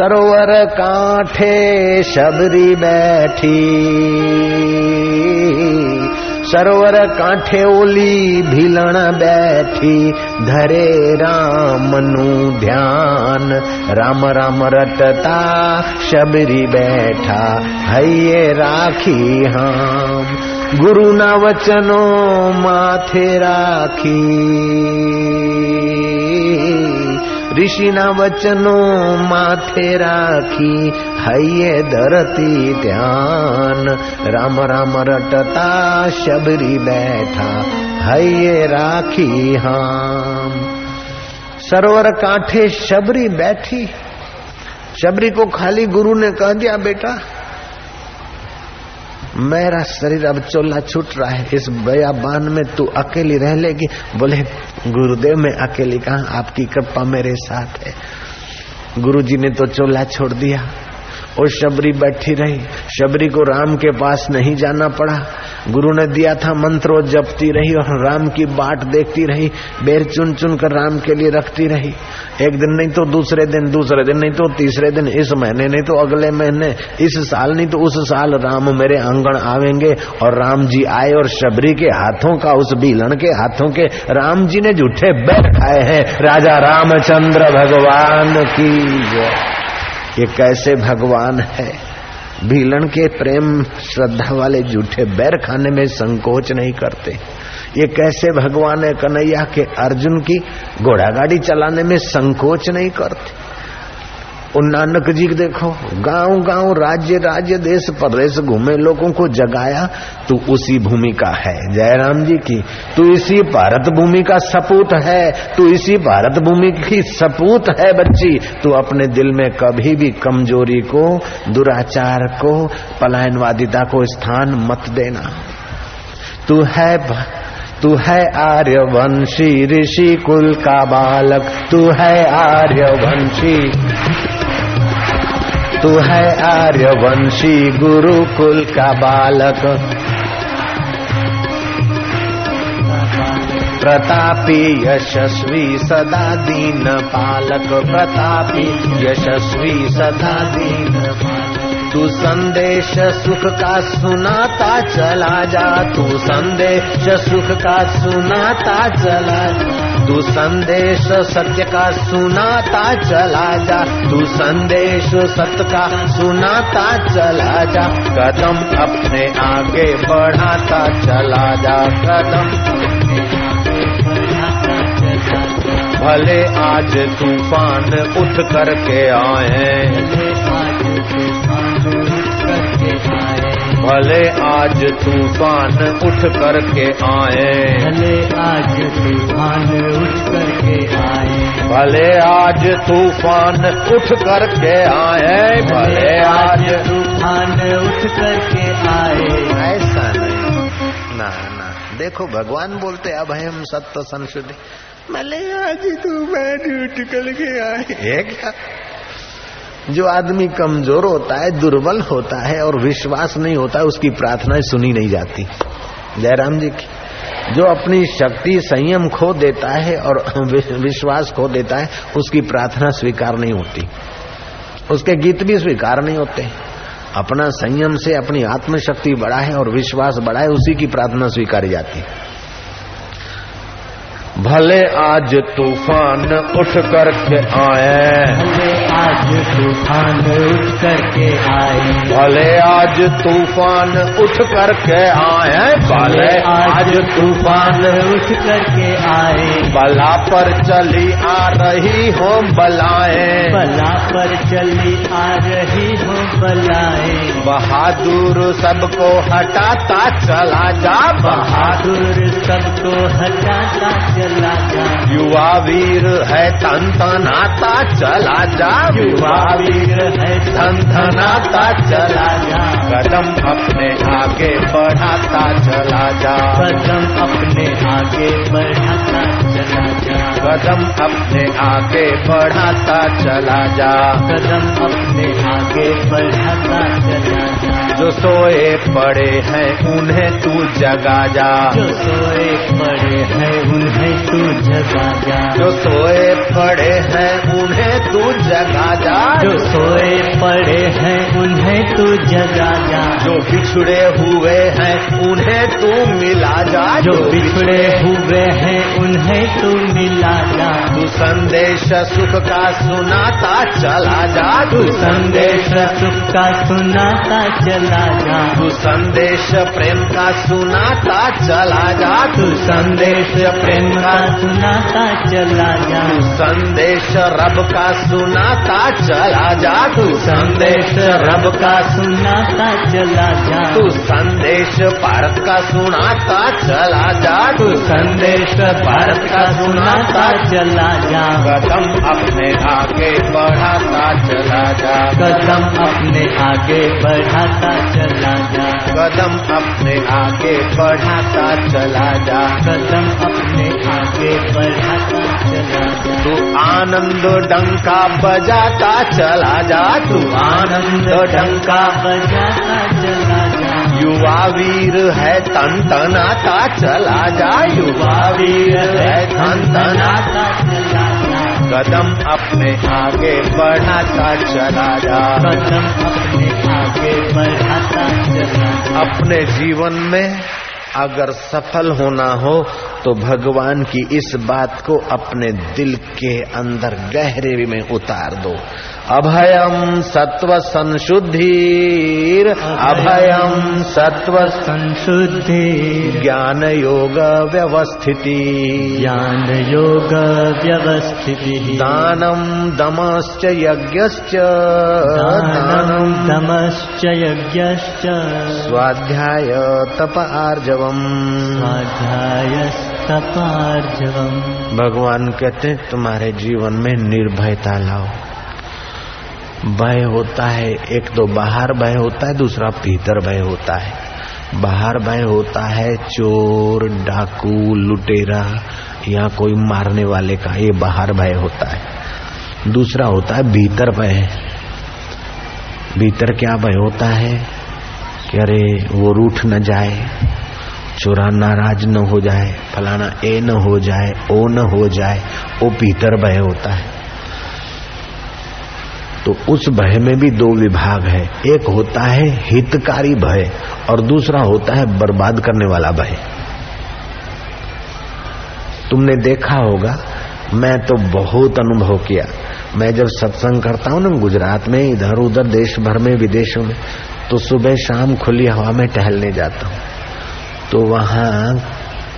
सरोवर कांठे शबरी बैठी। सरोवर कांठे ओली भीलण बैठी। धरे राम नु ध्यान, राम राम रटता शबरी बैठा। हये राखी हम, गुरु ना वचनो माथे राखी। ऋषि ना वचनो माथे राखी, हये धरती ध्यान। राम राम रटता शबरी बैठा, हये राखी हाम। सरोवर कांठे शबरी बैठी, शबरी को खाली गुरु ने कह दिया, बेटा मेरा शरीर अब चोला छूट रहा है। इस बयाबान में तू अकेली रह लेगी। बोले, गुरुदेव, मैं अकेली कहा? आपकी कृपा मेरे साथ है। गुरुजी ने तो चोला छोड़ दिया। और शबरी बैठी रही। शबरी को राम के पास नहीं जाना पड़ा। गुरु ने दिया था मंत्र जपती रही और राम की बाट देखती रही। बेर चुन चुन कर राम के लिए रखती रही। एक दिन नहीं तो दूसरे दिन दूसरे दिन नहीं तो तीसरे दिन, इस महीने नहीं तो अगले महीने, इस साल नहीं तो उस साल राम मेरे आँगन आवेंगे। और राम जी आए और शबरी के हाथों का, उस बीलन के हाथों के राम जी ने झूठे बैठ खाए हैं। राजा रामचंद्र, भगवान की जय। ये कैसे भगवान है। भीलन के प्रेम श्रद्धा वाले झूठे बैर खाने में संकोच नहीं करते। ये कैसे भगवान है कन्हैया के अर्जुन की घोड़ा गाड़ी चलाने में संकोच नहीं करते। उन नानक जी देखो, गाँव गाँव, राज्य राज्य, देश प्रदेश घूमे, लोगों को जगाया, तू उसी भूमि का है। जयराम जी की, तू इसी भारत भूमि का सपूत है, तू इसी भारत भूमि की सपूत है बच्ची। तू अपने दिल में कभी भी कमज़ोरी को, दुराचार को, पलायनवादिता को स्थान मत देना। तू है तू है आर्यवंशी, ऋषि कुल का बालक, तू है आर्यवंशी। तू है आर्यवंशी गुरुकुल का बालक। प्रतापी, यशस्वी, सदा दीन पालक। प्रतापी, यशस्वी, सदा दीन तू संदेश सुख का सुनाता चला जा। तू संदेश सुख का सुनाता चला जा। तू संदेश सत्य का सुनाता चला जा। तू संदेश सत्य का सुनाता चला जा। कदम अपने आगे बढ़ाता चला जा। कदम भले आज तूफ़ान उठ करके आए। भले आज तूफ़ान उठ करके आए। भले आज तूफ़ान उठ करके आए। भले आज तूफ़ान उठ करके आए। भले आज तूफ़ान उठ करके आए। ऐसा नहीं। ना ना। देखो भगवान बोलते अब हम सत्य संशुद्धि भले आज तूफ़ान उठ करके आए। है क्या? जो आदमी कमज़ोर होता है, दुर्बल होता है और विश्वास नहीं होता है उसकी प्रार्थनाएँ सुनी नहीं जाती। जयराम जी की, जो अपनी शक्ति संयम खो देता है और विश्वास खो देता है, उसकी प्रार्थना स्वीकार नहीं होती। उसके गीत भी स्वीकार नहीं होते। अपना संयम से अपनी आत्मशक्ति बढ़ा है और विश्वास बढ़ा है, उसी की प्रार्थना स्वीकारी जाती। भले आज तूफ़ान उठ करके आए। आज तूफ़ान उठ करके आए। भले आज तूफ़ान उठ करके आए भले आज तूफ़ान उठ करके आए। बला पर चली आ रही हो बलाए। बला पर चली आ रही हो बलाए। बहादुर सबको हटाता चला जा बहादुर बहादुर सबको हटाता चला जा। युवा वीर है तन तनाता चला जा। युवा वीर है धनाता चला जा। कदम अपने आगे बढ़ाता चला जा। कदम अपने आगे बढ़ाता चला जा। कदम अपने आगे बढ़ाता चला जा। कदम अपने आगे बढ़ाता सोए पड़े हैं उन्हें तू जगा जा। जो सोए पड़े हैं उन्हें तू जगा जा। जो सोए पड़े हैं उन्हें तू जगा जा। जो सोए पड़े हैं उन्हें तू जगा जा। जो बिछड़े हुए हैं उन्हें तू मिला जा। जो बिछड़े हुए हैं उन्हें तू मिला जा। तू संदेश सुख का सुनाता चला जा। तू संदेश सुख का सुनाता चला जा तू संदेश प्रेम का सुनाता चला जा। तू संदेश प्रेम का सुनाता चला जा। तू संदेश रब का सुनाता चला जा। तू संदेश रब का सुनाता चला जा। तू संदेश भारत का सुनाता चला जा। तू संदेश भारत का सुनाता चला जा। कदम अपने आगे बढ़ाता चला कदम अपने आगे बढ़ाता चला जा। कदम अपने आगे बढ़ाता चला जा। कदम अपने आगे बढ़ाता चला जा। तू आनंद डंका बजाता चला जा। तू आनंद डंका बजाता चला जा। युवा वीर है तन तनाता चला जा। युवा वीर है तन तनाता कदम अपने आगे बढ़ाता चला जा। कदम अपने आगे बढ़ाता चला अपने जीवन में अगर सफल होना हो तो भगवान की इस बात को अपने दिल के अंदर गहरे में उतार दो। अभयम सत्व संशुद्धि अभयम सत्व संशुद्धि ज्ञान योग व्यवस्थिति ज्ञान योग व्यवस्थिति दानम दमश्च यज्ञश्च दानम दमश्च यज्ञश्च स्वाध्याय तप आर्जवम स्वाध्यायस्तपार्जवम् भगवान कहते तुम्हारे जीवन में निर्भयता लाओ। भय होता है, एक तो बाहर भय होता है, दूसरा भीतर भय होता है। बाहर भय होता है, चोर, डाकू, लुटेरा, या कोई मारने वाले का, ये बाहर भय होता है। दूसरा होता है भीतर भय। भीतर क्या भय होता है? कि अरे, वो रूठ न जाए, चोरा नाराज़ न हो जाए, फलाना ए न हो जाए, ओ न हो जाए, वो भीतर भय होता है। तो उस भय में भी दो विभाग है। एक होता है हितकारी भय और दूसरा होता है बर्बाद करने वाला भय। तुमने देखा होगा, मैं तो बहुत अनुभव किया। मैं जब सत्संग करता हूँ ना गुजरात में इधर उधर देश भर में, विदेशों में तो सुबह शाम खुली हवा में टहलने जाता हूँ। तो वहाँ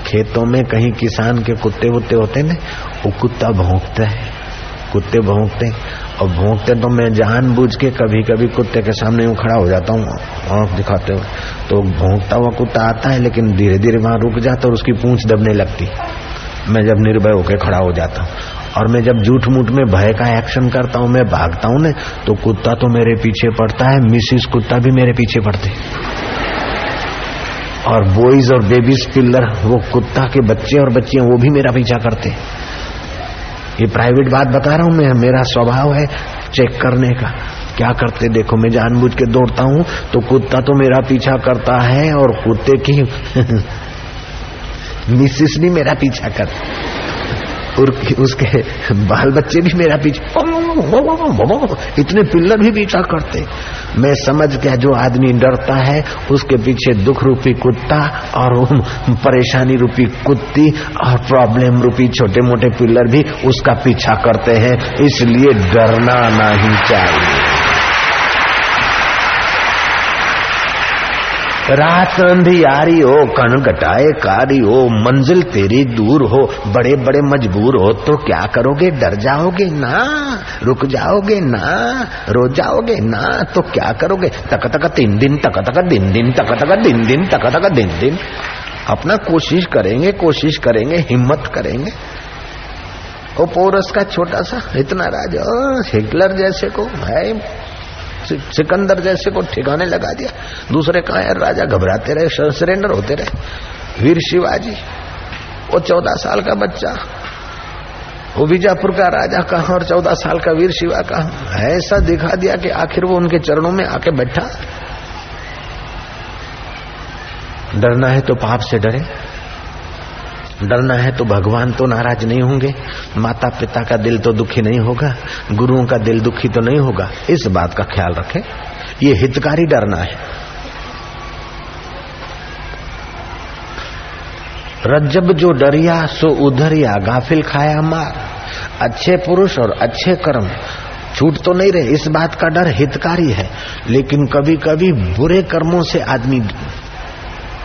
खेतों में कहीं किसान के कुत्ते वुत्ते होते ना, वो कुत्ता भौंकता है, कुत्ते भौंकते और भोंकते तो मैं जानबूझ के कभी कभी कुत्ते के सामने यूँ खड़ा हो जाता हूँ, आँख दिखाते हुए। तो भोंकता हुआ कुत्ता आता है, लेकिन धीरे धीरे वहाँ रुक जाता और उसकी पूंछ दबने लगती। मैं जब निर्भय होकर खड़ा हो जाता हूँ और मैं जब झूठ मूठ में भय का एक्शन करता हूँ, मैं भागता हूँ ना तो कुत्ता तो मेरे पीछे पड़ता है मिसिस कुत्ता भी मेरे पीछे पड़ते और बॉयज़ और बेबीज पिल्लर वो कुत्ता के बच्चे और बच्चियाँ, वो भी मेरा पीछा करते ये प्राइवेट बात बता रहा हूँ मैं, मेरा स्वभाव है चेक करने का। क्या करते, देखो, मैं जानबूझ के दौड़ता हूँ तो कुत्ता तो मेरा पीछा करता है और कुत्ते की मिसिस भी मेरा पीछा करता उसके बाल बच्चे भी मेरा पीछे इतने पिल्लर भी पीछा करते मैं समझ गया जो आदमी डरता है उसके पीछे दुख रूपी कुत्ता और परेशानी रूपी कुत्ती और प्रॉब्लम रूपी छोटे मोटे पिल्लर भी उसका पीछा करते हैं इसलिए डरना नहीं चाहिए रात अंधियारी हो, कण घटाए कारी हो, मंजिल तेरी दूर हो बड़े बड़े मजबूर हो तो क्या करोगे? डर जाओगे? ना। रुक जाओगे? ना। रो जाओगे? ना। तो क्या करोगे? तक तक तीन दिन तक तक दिन दिन तक तक दिन दिन तक तक दिन दिन। अपना कोशिश करेंगे कोशिश करेंगे, हिम्मत करेंगे। वो पोरस का छोटा सा, इतना राजा हिटलर जैसे को, है। सिकंदर जैसे को ठिकाने लगा दिया। दूसरे कहा, यार, राजा घबराते रहे सरेंडर होते रहे। वीर शिवाजी, वो चौदह साल का बच्चा। वो बीजापुर का राजा कहा और चौदह साल का वीर शिवा कहा? ऐसा दिखा दिया कि आखिर वो उनके चरणों में आके बैठा। डरना है तो पाप से डरे। डरना है तो भगवान तो नाराज़ नहीं होंगे। माता पिता का दिल तो दुखी नहीं होगा, गुरुओं का दिल दुखी तो नहीं होगा। इस बात का ख्याल रखें, ये हितकारी डरना है। रज्जब जो डरिया, सो उधरिया गाफिल खाया मार। अच्छे पुरुष और अच्छे कर्म, छूट तो नहीं रहे। इस बात का डर हितकारी है, लेकिन कभी कभी बुरे कर्मों से आदमी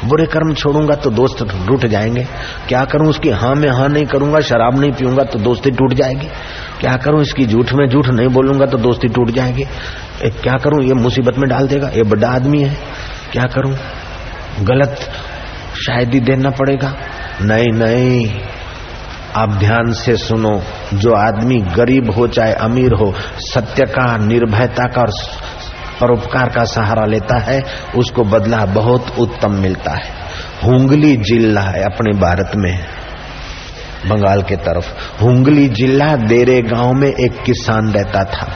बुरे कर्म छोड़ूँगा तो दोस्त टूट जाएँगे। क्या करूँ उसकी हाँ में हाँ नहीं करूँगा, शराब नहीं पीऊँगा तो दोस्ती टूट जाएगी। क्या करूँ इसकी झूठ में झूठ नहीं बोलूँगा तो दोस्ती टूट जाएगी। क्या करूँ ये मुसीबत में डाल देगा? ये बड़ा आदमी है। क्या करूँ? गलत शायद ही देना पड़ेगा। नहीं नहीं। आप ध्यान से सुनो। जो आदमी गरीब हो चाहे अमीर हो, सत्य का, निर्भयता का और परोपकार का सहारा लेता है, उसको बदला बहुत उत्तम मिलता है। हुंगली जिला है अपने भारत में, बंगाल के तरफ़। हुंगली जिला देरे गाँव में एक किसान रहता था।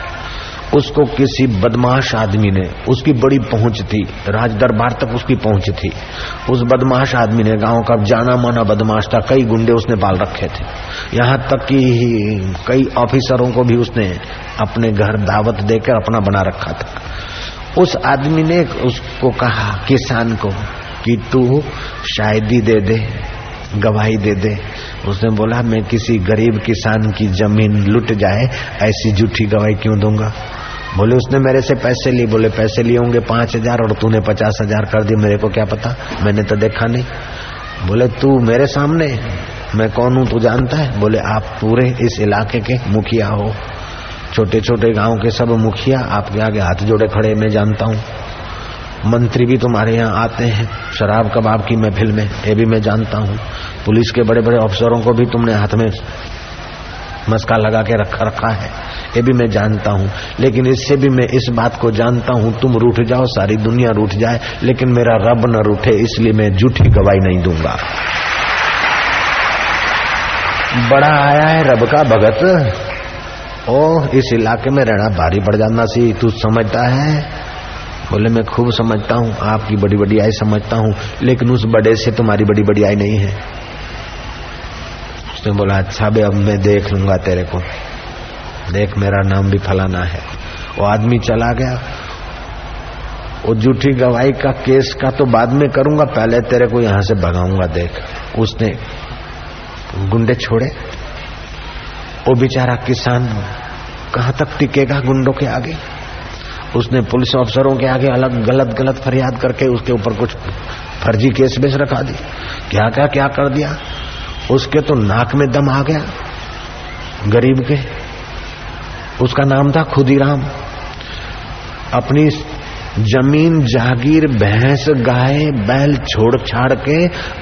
उसको किसी बदमाश आदमी ने, उसकी बड़ी पहुँच थी राज दरबार तक उसकी पहुँच थी। उस बदमाश आदमी ने गाँव का जाना माना बदमाश था, कई गुंडे उसने पाल रखे थे। यहाँ तक कि कई ऑफिसरों को भी उसने अपने घर दावत देकर अपना बना रखा था। उस आदमी ने उसको कहा, किसान को, कि तू शायदी दे दे, गवाही दे दे। उसने बोला, मैं किसी गरीब किसान की ज़मीन लुट जाए, ऐसी झूठी गवाही क्यों दूँगा? बोले, उसने मेरे से पैसे लिए। बोले, पैसे लिए होंगे पाँच हज़ार और तूने पचास हज़ार कर दिए, मेरे को क्या पता? मैंने तो देखा नहीं। बोले, तू मेरे सामने मैं कौन हूँ? तू जानता है? बोले, आप पूरे इस इलाके के मुखिया हो। छोटे छोटे गाँव के सब मुखिया, आपके आगे हाथ जोड़े खड़े, मैं जानता हूँ। मंत्री भी तुम्हारे यहाँ आते हैं। शराब कबाब की महफिल में, ये भी मैं जानता हूँ। पुलिस के बड़े बड़े अफसरों को भी तुमने हाथ में मस्का लगा के रखा रखा है। ये भी मैं जानता हूँ। लेकिन इससे भी मैं इस बात को जानता हूँ, तुम रूठ जाओ, सारी दुनिया रूठ जाए, लेकिन मेरा रब न रूठे, इसलिए मैं झूठी गवाही नहीं दूँगा। बड़ा आया है रब का भगत। ओ इस इलाके में रहना भारी पड़ जाना सी, तू समझता है? बोले, मैं खूब समझता हूँ, आपकी बड़ी बड़ी आई समझता हूँ, लेकिन उस बड़े से तुम्हारी बड़ी बड़ी आई नहीं है। उसने बोला अच्छा बे, अब मैं देख लूँगा तेरे को। देख, मेरा नाम भी फलाना है। वो आदमी चला गया। वो झूठी गवाही का केस का तो बाद में करूँगा, पहले तेरे को यहाँ से भगाऊँगा, देख। उसने गुंडे छोड़े। वो बेचारा किसान कहाँ तक टिकेगा गुंडों के आगे? उसने पुलिस अफसरों के आगे अलग गलत गलत फरियाद करके उसके ऊपर कुछ फर्जी केस बेस रखा दी। क्या क्या क्या कर दिया? उसके तो नाक में दम आ गया, गरीब के। उसका नाम था खुदीराम। अपनी ज़मीन, जागीर, भैंस, गाय, बैल छोड़ छाड़ के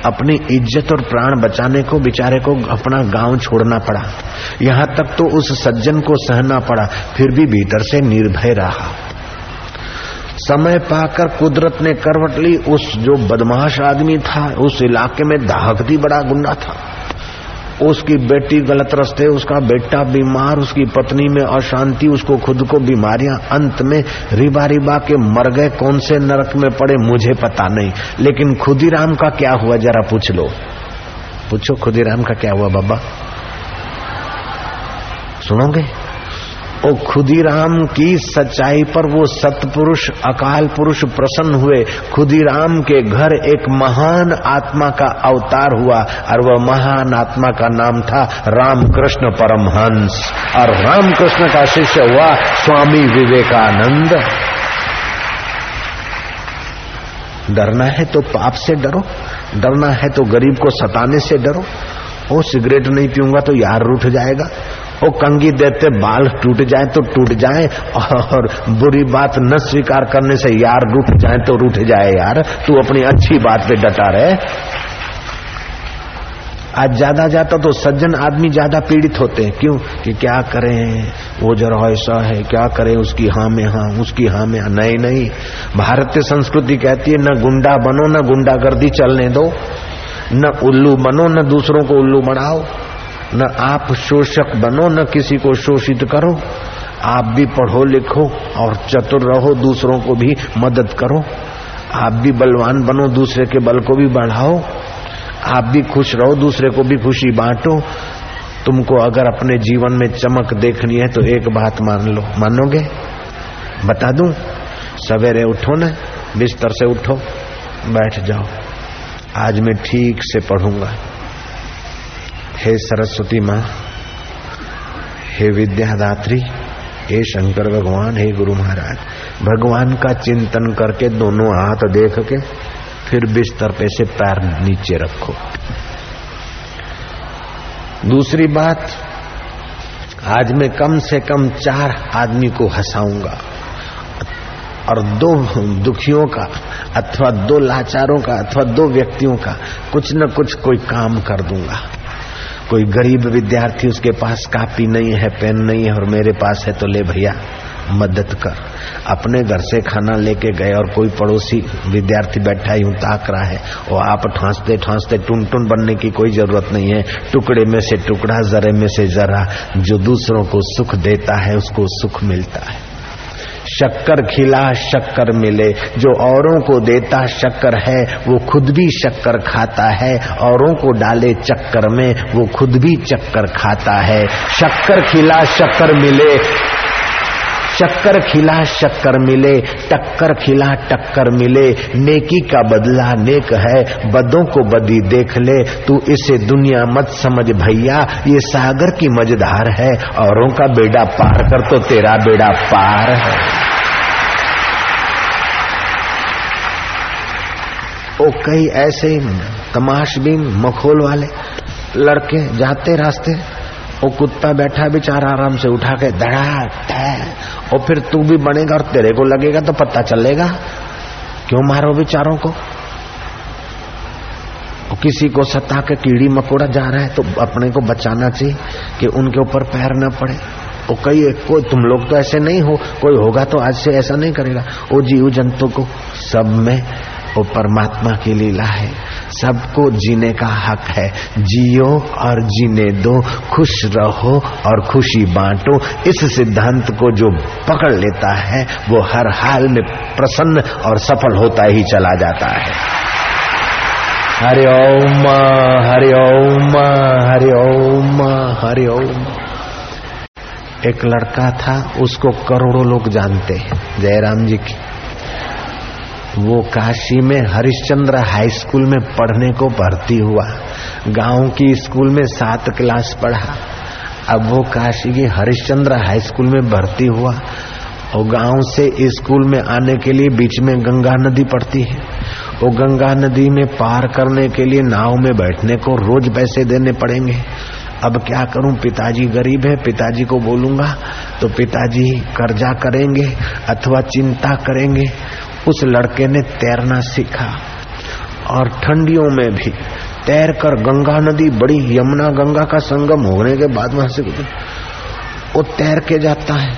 अपनी इज़्ज़त और प्राण बचाने को, बेचारे को अपना गाँव छोड़ना पड़ा। यहाँ तक तो उस सज्जन को सहना पड़ा, फिर भी भीतर से निर्भय रहा। समय पाकर कुदरत ने करवट ली, उस जो बदमाश आदमी था, उस इलाके में दाहकती बड़ा गुंडा था। उसकी बेटी गलत रस्ते, उसका बेटा बीमार, उसकी पत्नी में अशांति, उसको खुद को बीमारियाँ, अंत में रिबा रिबा के मर गए, कौन से नरक में पड़े मुझे पता नहीं। लेकिन खुदीराम का क्या हुआ, जरा पूछ लो। पूछो खुदीराम का क्या हुआ, बाबा? सुनोगे? ओ खुदीराम की सच्चाई पर वो सतपुरुष, अकाल पुरुष प्रसन्न हुए। खुदीराम के घर एक महान आत्मा का अवतार हुआ और वह महान आत्मा का नाम था रामकृष्ण परमहंस। और रामकृष्ण का शिष्य हुआ स्वामी विवेकानंद। डरना है तो पाप से डरो, डरना है तो गरीब को सताने से डरो। ओ सिगरेट नहीं पीऊँगा तो यार रूठ जाएगा। वो कंगी देते बाल टूट जाए तो टूट जाए, और बुरी बात न स्वीकार करने से यार रूठ जाए तो रूठ जाए यार, तू अपनी अच्छी बात पे डटा रहे। आज ज़्यादा जाता तो सज्जन आदमी ज़्यादा पीड़ित होते हैं। क्यों? कि क्या करें? वो जरा ऐसा है, क्या करें उसकी हाँ में हाँ उसकी हाँ में हाँ। नहीं नहीं। भारतीय संस्कृति कहती है, न गुंडा बनो, न गुंडागर्दी चलने दो। न उल्लू बनो, न दूसरों को उल्लू बनाओ। न आप शोषक बनो, न किसी को शोषित करो। आप भी पढ़ो लिखो और चतुर रहो, दूसरों को भी मदद करो। आप भी बलवान बनो, दूसरे के बल को भी बढ़ाओ। आप भी खुश रहो, दूसरे को भी खुशी बांटो। तुमको अगर अपने जीवन में चमक देखनी है तो एक बात मान लो। मानोगे? बता दूँ, सवेरे उठो ना, बिस्तर से उठो, बैठ जाओ। आज मैं ठीक से पढ़ूँगा। हे सरस्वती माँ, हे विद्यादात्री, हे शंकर भगवान, हे गुरु महाराज, भगवान का चिंतन करके दोनों हाथ देख के फिर बिस्तर पे से पैर नीचे रखो। दूसरी बात, आज मैं कम से कम चार आदमी को हंसाऊँगा और दो दुखियों का अथवा दो लाचारों का अथवा दो व्यक्तियों का कुछ न कुछ कोई काम कर दूँगा। कोई गरीब विद्यार्थी उसके पास कापी नहीं है, पेन नहीं है और मेरे पास है तो ले भैया, मदद कर। अपने घर से खाना लेके गए और कोई पड़ोसी विद्यार्थी बैठा यूँ ताक रहा है और आप ठांसते ठांसते टुन टुन बनने की कोई ज़रूरत नहीं है। टुकड़े में से टुकड़ा, जरे में से जरा, जो दूसरों को सुख देता है, उसको सुख मिलता है। शक्कर खिला, शक्कर मिले। जो औरों को देता शक्कर है, वो खुद भी शक्कर खाता है। औरों को डाले चक्कर में, वो खुद भी चक्कर खाता है। शक्कर खिला, शक्कर मिले। शक्कर खिला, शक्कर मिले, टक्कर खिला, टक्कर मिले। नेकी का बदला नेक है, बदों को बदी देख ले। तू इसे दुनिया मत समझ भैया, ये सागर की मझधार है। औरों का बेड़ा पार कर तो तेरा बेड़ा पार है। ओ, कई ऐसे तमाशबीन मखोल वाले लड़के जाते रास्ते वो कुत्ता बैठा बेचारा आराम से उठा के धड़ाक और फिर तू भी बनेगा और तेरे को लगेगा तो पता चलेगा। क्यों मारो बेचारों को? किसी को सता के कीड़ी मकोड़ा जा रहा है तो अपने को बचाना चाहिए कि उनके ऊपर पैर न पड़े। वो कई, कोई, तुम लोग तो ऐसे नहीं हो, कोई होगा तो आज से ऐसा नहीं करेगा। वो जीव जंतु को सब में वो परमात्मा की लीला है। सबको जीने का हक है। जियो और जीने दो। खुश रहो और खुशी बांटो। इस सिद्धांत को जो पकड़ लेता है, वो हर हाल में प्रसन्न और सफल होता ही चला जाता है। हरे ओम हरि ओम हरि ओम हरि ओम एक लड़का था, उसको करोड़ों लोग जानते हैं, जयराम जी की। वो काशी में हरिश्चंद्र हाई स्कूल में पढ़ने को भर्ती हुआ। गाँव की स्कूल में सात क्लास पढ़ा। अब वो काशी की हरिश्चंद्र हाई स्कूल में भर्ती हुआ और गाँव से स्कूल में आने के लिए बीच में गंगा नदी पड़ती है। वो गंगा नदी में पार करने के लिए नाव में बैठने को रोज पैसे देने पड़ेंगे। अब क्या करूँ? पिताजी गरीब है, पिताजी को बोलूँगा तो पिताजी कर्जा करेंगे अथवा चिंता करेंगे। उस लड़के ने तैरना सीखा और ठंडियों में भी तैर कर गंगा नदी, बड़ी यमुना गंगा का संगम होने के बाद वहाँ से वो तैर के जाता है।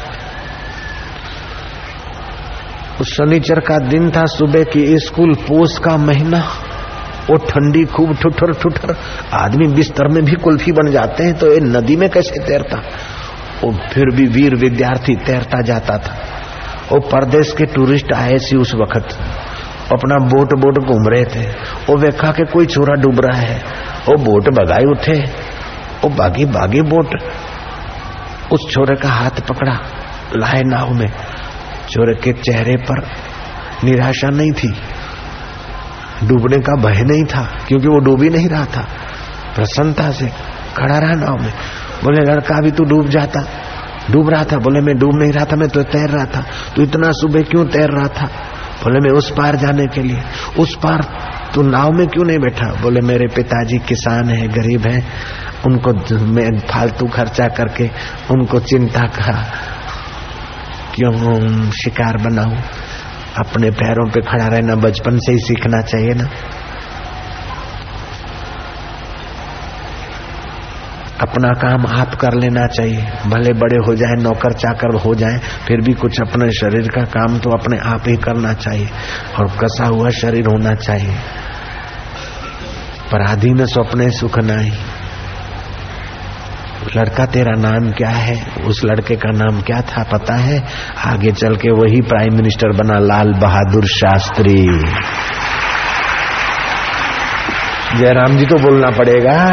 उस शनिचर का दिन था, सुबह की स्कूल पोस का महीना। वो ठंडी खूब ठुठर ठुठर, आदमी बिस्तर में भी कुल्फी बन जाते हैं तो ये नदी में कैसे तैरता? वो फिर भी वीर विद्यार्थी तैरता जाता था। वो परदेश के टूरिस्ट आए सी उस वक्त। अपना बोट बोट घूम रहे थे। वो देखा के कोई छोरा डूब रहा है। वो बोट बगाई उठे। वो बागी बागी बोट। उस छोरे का हाथ पकड़ा, लाए नाव में। छोरे के चेहरे पर निराशा नहीं थी। डूबने का भय नहीं था, क्योंकि वो डूब ही नहीं रहा था। प्रसन्नता से खड़ा रहा नाव में। बोले, लड़का भी तू डूब जाता। डूब रहा था। बोले, मैं डूब नहीं रहा था, मैं तो तैर रहा था। तो इतना सुबह क्यों तैर रहा था? बोले, मैं उस पार जाने के लिए। उस पार तू नाव में क्यों नहीं बैठा? बोले, मेरे पिताजी किसान है, गरीब है। उनको मैं फालतू खर्चा करके उनको चिंता का क्यों शिकार बनाऊ? अपने पैरों पे खड़ा रहना बचपन से ही सीखना चाहिए ना? अपना काम आप कर लेना चाहिए। भले बड़े हो जाए, नौकर चाकर हो जाए, फिर भी कुछ अपने शरीर का काम तो अपने आप ही करना चाहिए और कसा हुआ शरीर होना चाहिए। पर अधीन स्वप्ने सुख नहीं। लड़का तेरा नाम क्या है? उस लड़के का नाम क्या था पता है? आगे चल के वही प्राइम मिनिस्टर बना लाल बहादुर शास्त्री। जयराम जी तो बोलना पड़ेगा।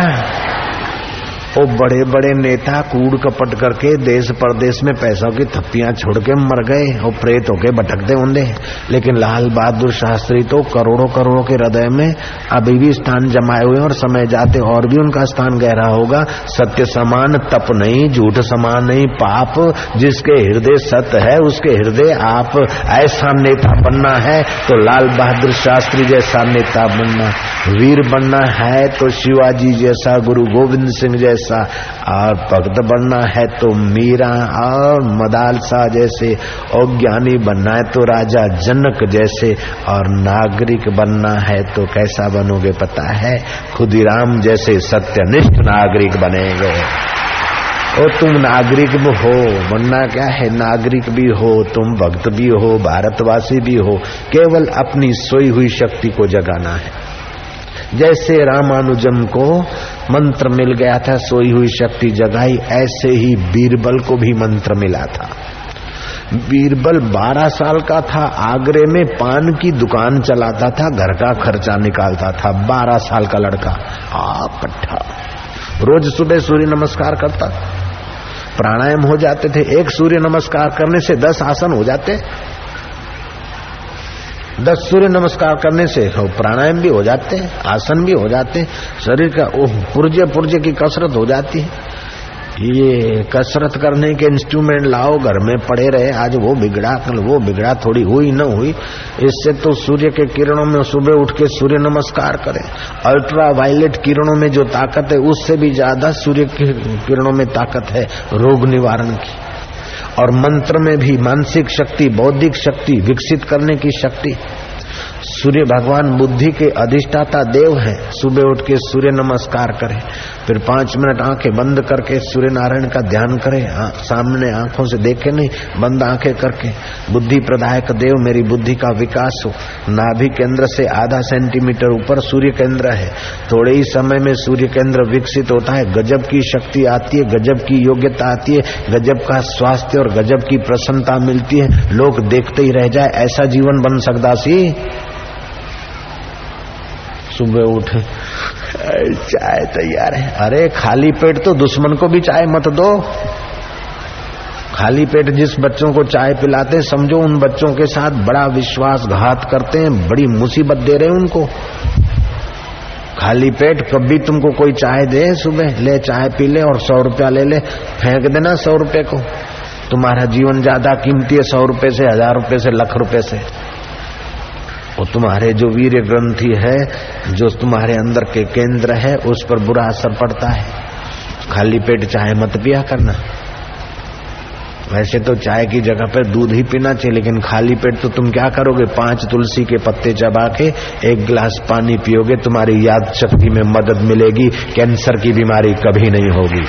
वो बड़े बड़े नेता कूड़ कपट करके देश परदेश में पैसों की थप्पियाँ छोड़ के मर गए और प्रेत होके भटकते होंगे। लेकिन लाल बहादुर शास्त्री तो करोड़ों करोड़ों के हृदय में अभी भी स्थान जमाए हुए और समय जाते और भी उनका स्थान गहरा होगा। सत्य समान, तप नहीं, झूठ समान नहीं, पाप जिसके हृदय सत्य है, उसके हृदय आप ऐसा नेता बनना है तो लाल बहादुर शास्त्री जैसा नेता बनना, वीर बनना है तो शिवाजी जैसा, गुरु गोविंद सिंह जैसा और भक्त बनना है तो मीरा और मदालसा जैसे और ज्ञानी बनना है तो राजा जनक जैसे और नागरिक बनना है तो कैसा बनोगे पता है? खुदीराम जैसे सत्यनिष्ठ नागरिक बनेंगे। और तुम नागरिक भी हो, बनना क्या है? नागरिक भी हो, तुम भक्त भी हो, भारतवासी भी हो, केवल अपनी सोई हुई शक्ति को जगाना है। जैसे रामानुजन को मंत्र मिल गया था, सोई हुई शक्ति जगाई, ऐसे ही बीरबल को भी मंत्र मिला था। बीरबल 12 साल का था, आगरे में पान की दुकान चलाता था, घर का खर्चा निकालता था 12 साल का लड़का। आ पट्टा रोज सुबह सूर्य नमस्कार करता। प्राणायाम हो जाते थे, एक सूर्य नमस्कार करने से दस आसन हो जाते दस सूर्य नमस्कार करने से प्राणायाम भी हो जाते हैं, आसन भी हो जाते हैं, शरीर का पुर्जे पुर्जे की कसरत हो जाती है। ये कसरत करने के इंस्ट्रूमेंट लाओ, घर में पड़े रहे, आज वो बिगड़ा, कल वो बिगड़ा, थोड़ी हुई, न हुई, इससे तो सूर्य के किरणों में सुबह उठ के सूर्य नमस्कार करें। अल्ट्रा वायलेट किरणों में जो ताकत है, उससे भी ज़्यादा सूर्य के किरणों में ताकत है, रोग निवारण की। और मंत्र में भी मानसिक शक्ति बौद्धिक शक्ति विकसित करने की शक्ति। सूर्य भगवान बुद्धि के अधिष्ठाता देव है। सुबह उठ के सूर्य नमस्कार करें। फिर पाँच मिनट आँखें बंद करके सूर्य नारायण का ध्यान करें। आ, सामने आँखों से देखे नहीं बंद आँखें करके। बुद्धि प्रदायक देव मेरी बुद्धि का विकास हो। नाभि केंद्र से आधा सेंटीमीटर ऊपर सूर्य केंद्र है। थोड़े ही समय में सूर्य केंद्र विकसित होता है। गजब की शक्ति आती है गजब की योग्यता आती है गजब का स्वास्थ्य और गजब की प्रसन्नता मिलती है। लोग देखते ही रह जाए ऐसा जीवन बन सकता सी? सुबह उठे। चाय तैयार है। अरे खाली पेट तो दुश्मन को भी चाय मत दो। खाली पेट जिस बच्चों को चाय पिलाते, समझो उन बच्चों के साथ बड़ा विश्वासघात करते हैं, बड़ी मुसीबत दे रहे हैं उनको। खाली पेट कभी तुमको कोई चाय दे सुबह, ले चाय पी ले और सौ रुपया ले ले, फेंक देना सौ रुपए को। तुम्हारा जीवन ज़्यादा कीमती है सौ रुपए से, हज़ार रुपए से, लाख रुपए से। वो तुम्हारे जो वीर ग्रंथि है, जो तुम्हारे अंदर के केंद्र है, उस पर बुरा असर पड़ता है। खाली पेट चाय मत पिया करना। वैसे तो चाय की जगह पर दूध ही पीना चाहिए, लेकिन खाली पेट तो तुम क्या करोगे? पाँच तुलसी के पत्ते चबा के एक गिलास पानी पियोगे, तुम्हारी याद शक्ति में मदद मिलेगी। कैंसर की बीमारी कभी नहीं होगी।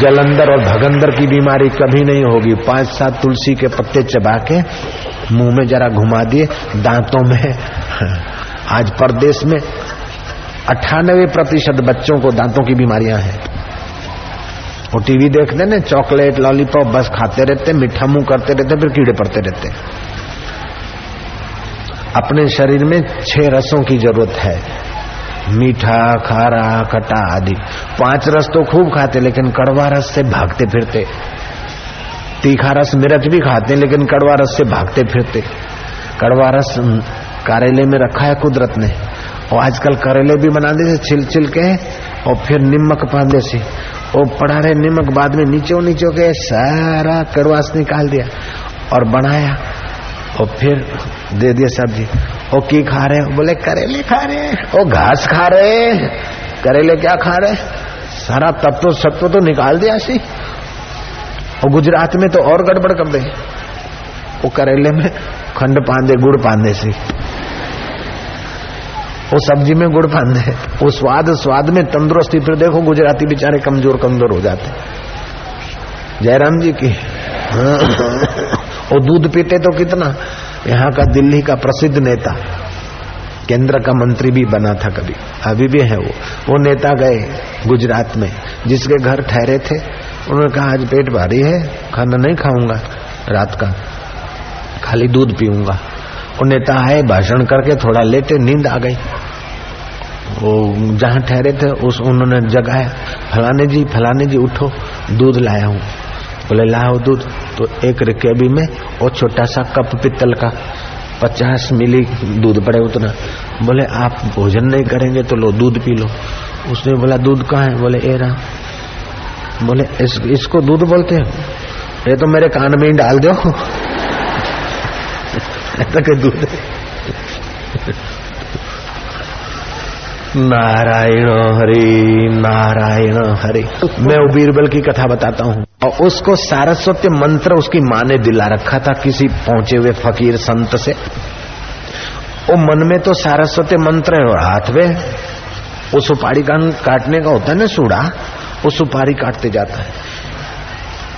जलंधर और भगंदर की बीमारी कभी नहीं होगी। पाँच सात तुलसी के पत्ते चबा के मुँह में जरा घुमा दिए, दांतों में, आज परदेश में अट्ठानवे प्रतिशत बच्चों को दांतों की बीमारियाँ हैं। वो टीवी देखते ना, चॉकलेट, लॉलीपॉप, बस खाते रहते, मीठा मुँह करते रहते, फिर कीड़े पड़ते रहते। अपने शरीर में छह रसों की ज़रूरत है। मीठा, खारा खटा आदि। पाँच रस तो खूब खाते, लेकिन कड़वा रस से भागते फिरते। तीखा रस मिर्च भी खाते हैं लेकिन कड़वा रस से भागते फिरते। कड़वा रस करेले में रखा है कुदरत ने। और आजकल करेले भी बना देते छिल छिल के, और फिर निमक पांदे से। वो पड़ा रहे निमक बाद में नीचे नीचे के सारा कड़वास निकाल दिया और बनाया। और फिर दे दिया सब्ज़ी। वो की खा रहे बोले, करेले खा रहे वो घास खा रहे करेले क्या खा रहे सारा तत्व सत्व तो निकाल दिया सी और गुजरात में तो और गड़बड़ कर दे। वो करेले में खंड पांदे, गुड़ पांदे से। वो सब्ज़ी में गुड़ पांदे। वो स्वाद स्वाद में तंदुरुस्ती, फिर देखो गुजराती बेचारे कमज़ोर कमज़ोर हो जाते जयराम जी की, वो दूध पीते तो कितना? यहाँ का दिल्ली का प्रसिद्ध नेता, केंद्र का मंत्री भी बना था कभी। अभी भी है वो। वो नेता गए गुजरात में, जिसके घर ठहरे थे। उन्होंने कहा, आज पेट भारी है, खाना नहीं खाऊँगा रात का। खाली दूध पीऊँगा। वो नेता आए भाषण करके थोड़ा लेटे, नींद आ गई। वो जहाँ ठहरे थे, उस उन्होंने जगाया, फलाने जी फलाने जी, उठो, दूध लाया हूँ। बोले, लाओ दूध। तो एक रिकेबी में और छोटा सा कप पित्तल का, पचास मिली दूध पड़े उतना। बोले, आप भोजन नहीं करेंगे तो लो, दूध पी लो। उसने बोला, दूध कहाँ है? बोले, ए रहा बोले इस, इसको दूध बोलते हैं? ये तो मेरे कान में ही डाल दो। दूध नारायण हरि नारायण हरि। मैं बीरबल की कथा बताता हूँ। और उसको सारस्वत मंत्र उसकी माँ ने दिला रखा था किसी पहुँचे हुए फकीर संत से। वो मन में तो सारस्वत मंत्र है और हाथ में वो सुपारी काटने का होता है ना सूढ़ा। वो सुपारी काटते जाता है।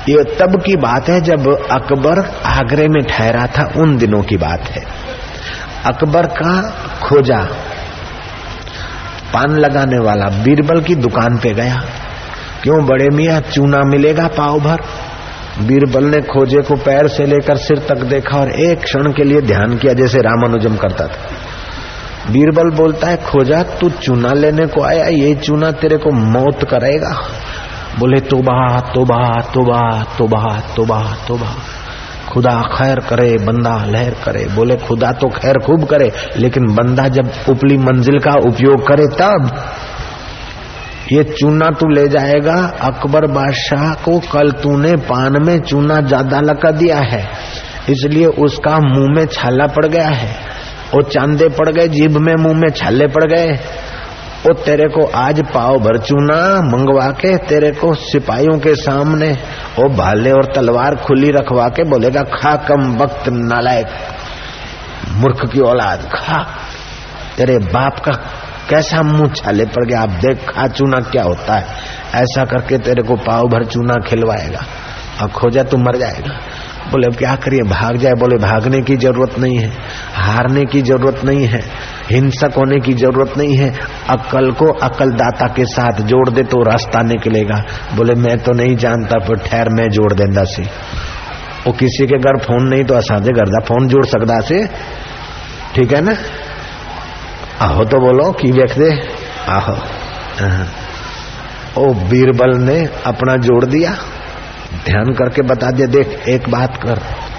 ये तब की बात है जब अकबर आगरे में ठहरा था, उन दिनों की बात है। अकबर का खोजा, पान लगाने वाला बीरबल की दुकान पे गया। क्यों बड़े मियाँ, चूना मिलेगा पाव भर? बीरबल ने खोजे को पैर से लेकर सिर तक देखा और एक क्षण के लिए ध्यान किया, जैसे रामानुजम करता था। बीरबल बोलता है, खोजा, तू चूना लेने को आया, ये चूना तेरे को मौत करेगा बोले, तोबा तोबा तोबा तोबा तोबा तोबा। खुदा खैर करे, बंदा लहर करे। बोले, खुदा तो खैर खूब करे, लेकिन बंदा जब उपली मंजिल का उपयोग करे तब ये चूना तू ले जाएगा। अकबर बादशाह को कल तूने पान में चूना ज़्यादा लगा दिया है, इसलिए उसका मुँह में छाला पड़ गया है। वो चांदे पड़ गए जीभ में, मुँह में छाले पड़ गए। वो तेरे को आज पाव भर चूना मंगवा के, तेरे को सिपाहियों के सामने। वो भाले और तलवार खुली रखवा के बोलेगा, खा कम वक्त नालायक, मूर्ख की औलाद, खा। तेरे बाप का कैसा मुँह छाले पड़ गया, आप देख, खा चूना क्या होता है? ऐसा करके तेरे को पाव भर चूना खिलवाएगा। और खोजा तू मर जाएगा। बोले, अब क्या करिए? भाग जाए। बोले, भागने की ज़रूरत नहीं है, हारने की ज़रूरत नहीं है, हिंसक होने की ज़रूरत नहीं है। अकल को अकल दाता के साथ जोड़ दे तो रास्ता निकलेगा। बोले, मैं तो नहीं जानता, पर ठहर, मैं जोड़ देंदा सी। वो किसी के घर फ़ोन नहीं तो असाजे घर का फ़ोन जोड़ सकता से। ठीक है ना? आहो तो बोलो, की वेख दे? आहो। ओ बीरबल ने अपना जोड़ दिया। ध्यान करके बता दिया देख, एक बात कर।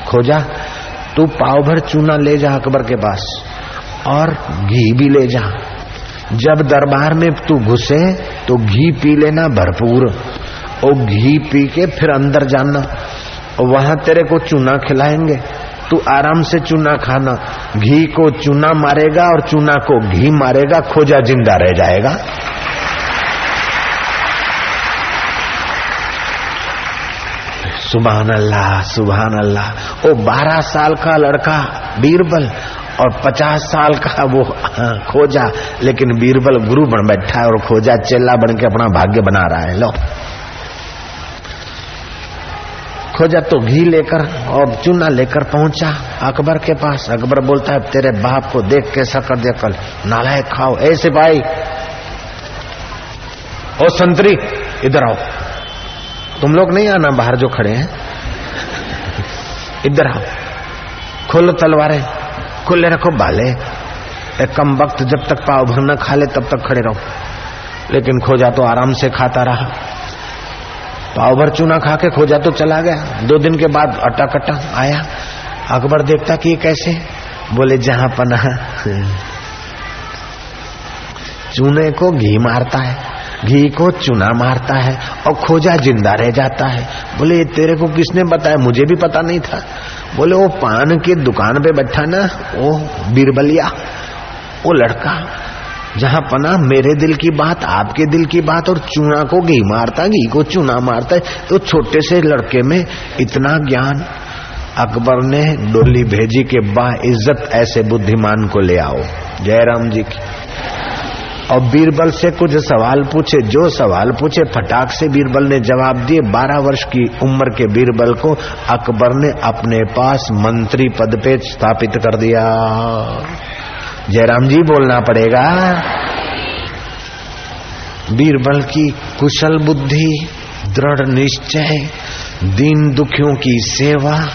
खोजा, तू पाव भर चूना ले जा अकबर के पास और घी भी ले जा। जब दरबार में तू घुसे तो घी पी लेना भरपूर। और घी पी के फिर अंदर जाना। वहाँ तेरे को चूना खिलाएँगे। तू आराम से चूना खाना। घी को चूना मारेगा और चूना को घी मारेगा। खोजा, ज़िंदा रह जाएगा। सुबहान अल्लाह सुबहान अल्लाह वो बारह साल का लड़का, बीरबल, और पचास साल का वो खोजा। लेकिन बीरबल गुरु बन बैठा है और खोजा चेला बन के अपना भाग्य बना रहा है। लो। खोजा तो घी लेकर और चूना लेकर पहुँचा अकबर के पास। अकबर बोलता है, तेरे बाप को देख कैसा कर दिया कल। नालायक खाओ। ऐसे भाई ओ संतरी, इधर आओ। तुम लोग नहीं आना बाहर जो खड़े हैं। इधर आओ। खोलो तलवारें, खुले रखो बाले। एक कम वक्त जब तक पाव भर न खा ले, तब तक खड़े रहो। लेकिन खोजा तो आराम से खाता रहा। पाव भर चूना खा के खोजा तो चला गया। दो दिन के बाद अटा कटा आया। अकबर देखता कि ये कैसे? बोले, जहाँ पना चूने को घी मारता है। घी को चूना मारता है और खोजा ज़िंदा रह जाता है। बोले, तेरे को किसने बताया? मुझे भी पता नहीं था। बोले वो पान की दुकान पे बैठा ना वो बीरबलिया वो लड़का, जहाँ पना मेरे दिल की बात, आपके दिल की बात और चूना को घी मारता, घी को चूना मारता है तो छोटे से लड़के में इतना ज्ञान। अकबर ने डोली भेजी के बा इज़्ज़त ऐसे बुद्धिमान को ले आओ। जयराम जी की और बीरबल से कुछ सवाल पूछे। जो सवाल पूछे, फटाक से बीरबल ने जवाब दिए। बारह वर्ष की उम्र के बीरबल को अकबर ने अपने पास मंत्री पद पे स्थापित कर दिया। जयराम जी, बोलना पड़ेगा। बीरबल की कुशल बुद्धि, दृढ़ निश्चय, दीन दुखियों की सेवा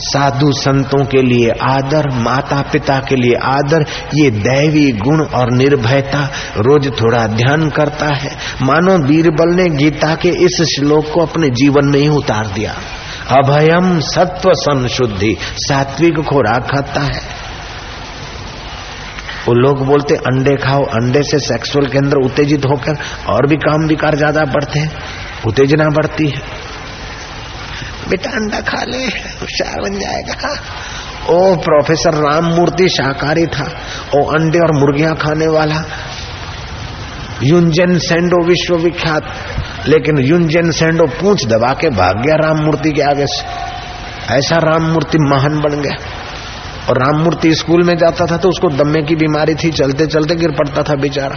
साधु संतों के लिए आदर माता पिता के लिए आदर, ये दैवी गुण और निर्भयता रोज थोड़ा ध्यान करता है। मानो बीरबल ने गीता के इस श्लोक को अपने जीवन में ही उतार दिया। अभयम सत्व संशुद्धि, सात्विक खुराक खाता है। वो लोग बोलते, अंडे खाओ, अंडे से सेक्सुअल के अंदर उत्तेजित होकर और भी काम विकार ज़्यादा बढ़ते हैं, उत्तेजना बढ़ती है। बेटा अंडा खा ले, होशियार बन जाएगा। ओ, प्रोफेसर राम मूर्ति शाकाहारी था, ओ, अंडे और मुर्गियाँ खाने वाला। युंजन सेंडो विश्वविख्यात, लेकिन युंजन सेंडो पूछ दबा के भाग गया राम मूर्ति के आगे से। ऐसा राम मूर्ति महान बन गया। और राम मूर्ति स्कूल में जाता था तो उसको दम्मे की बीमारी थी चलते चलते गिर पड़ता था बेचारा।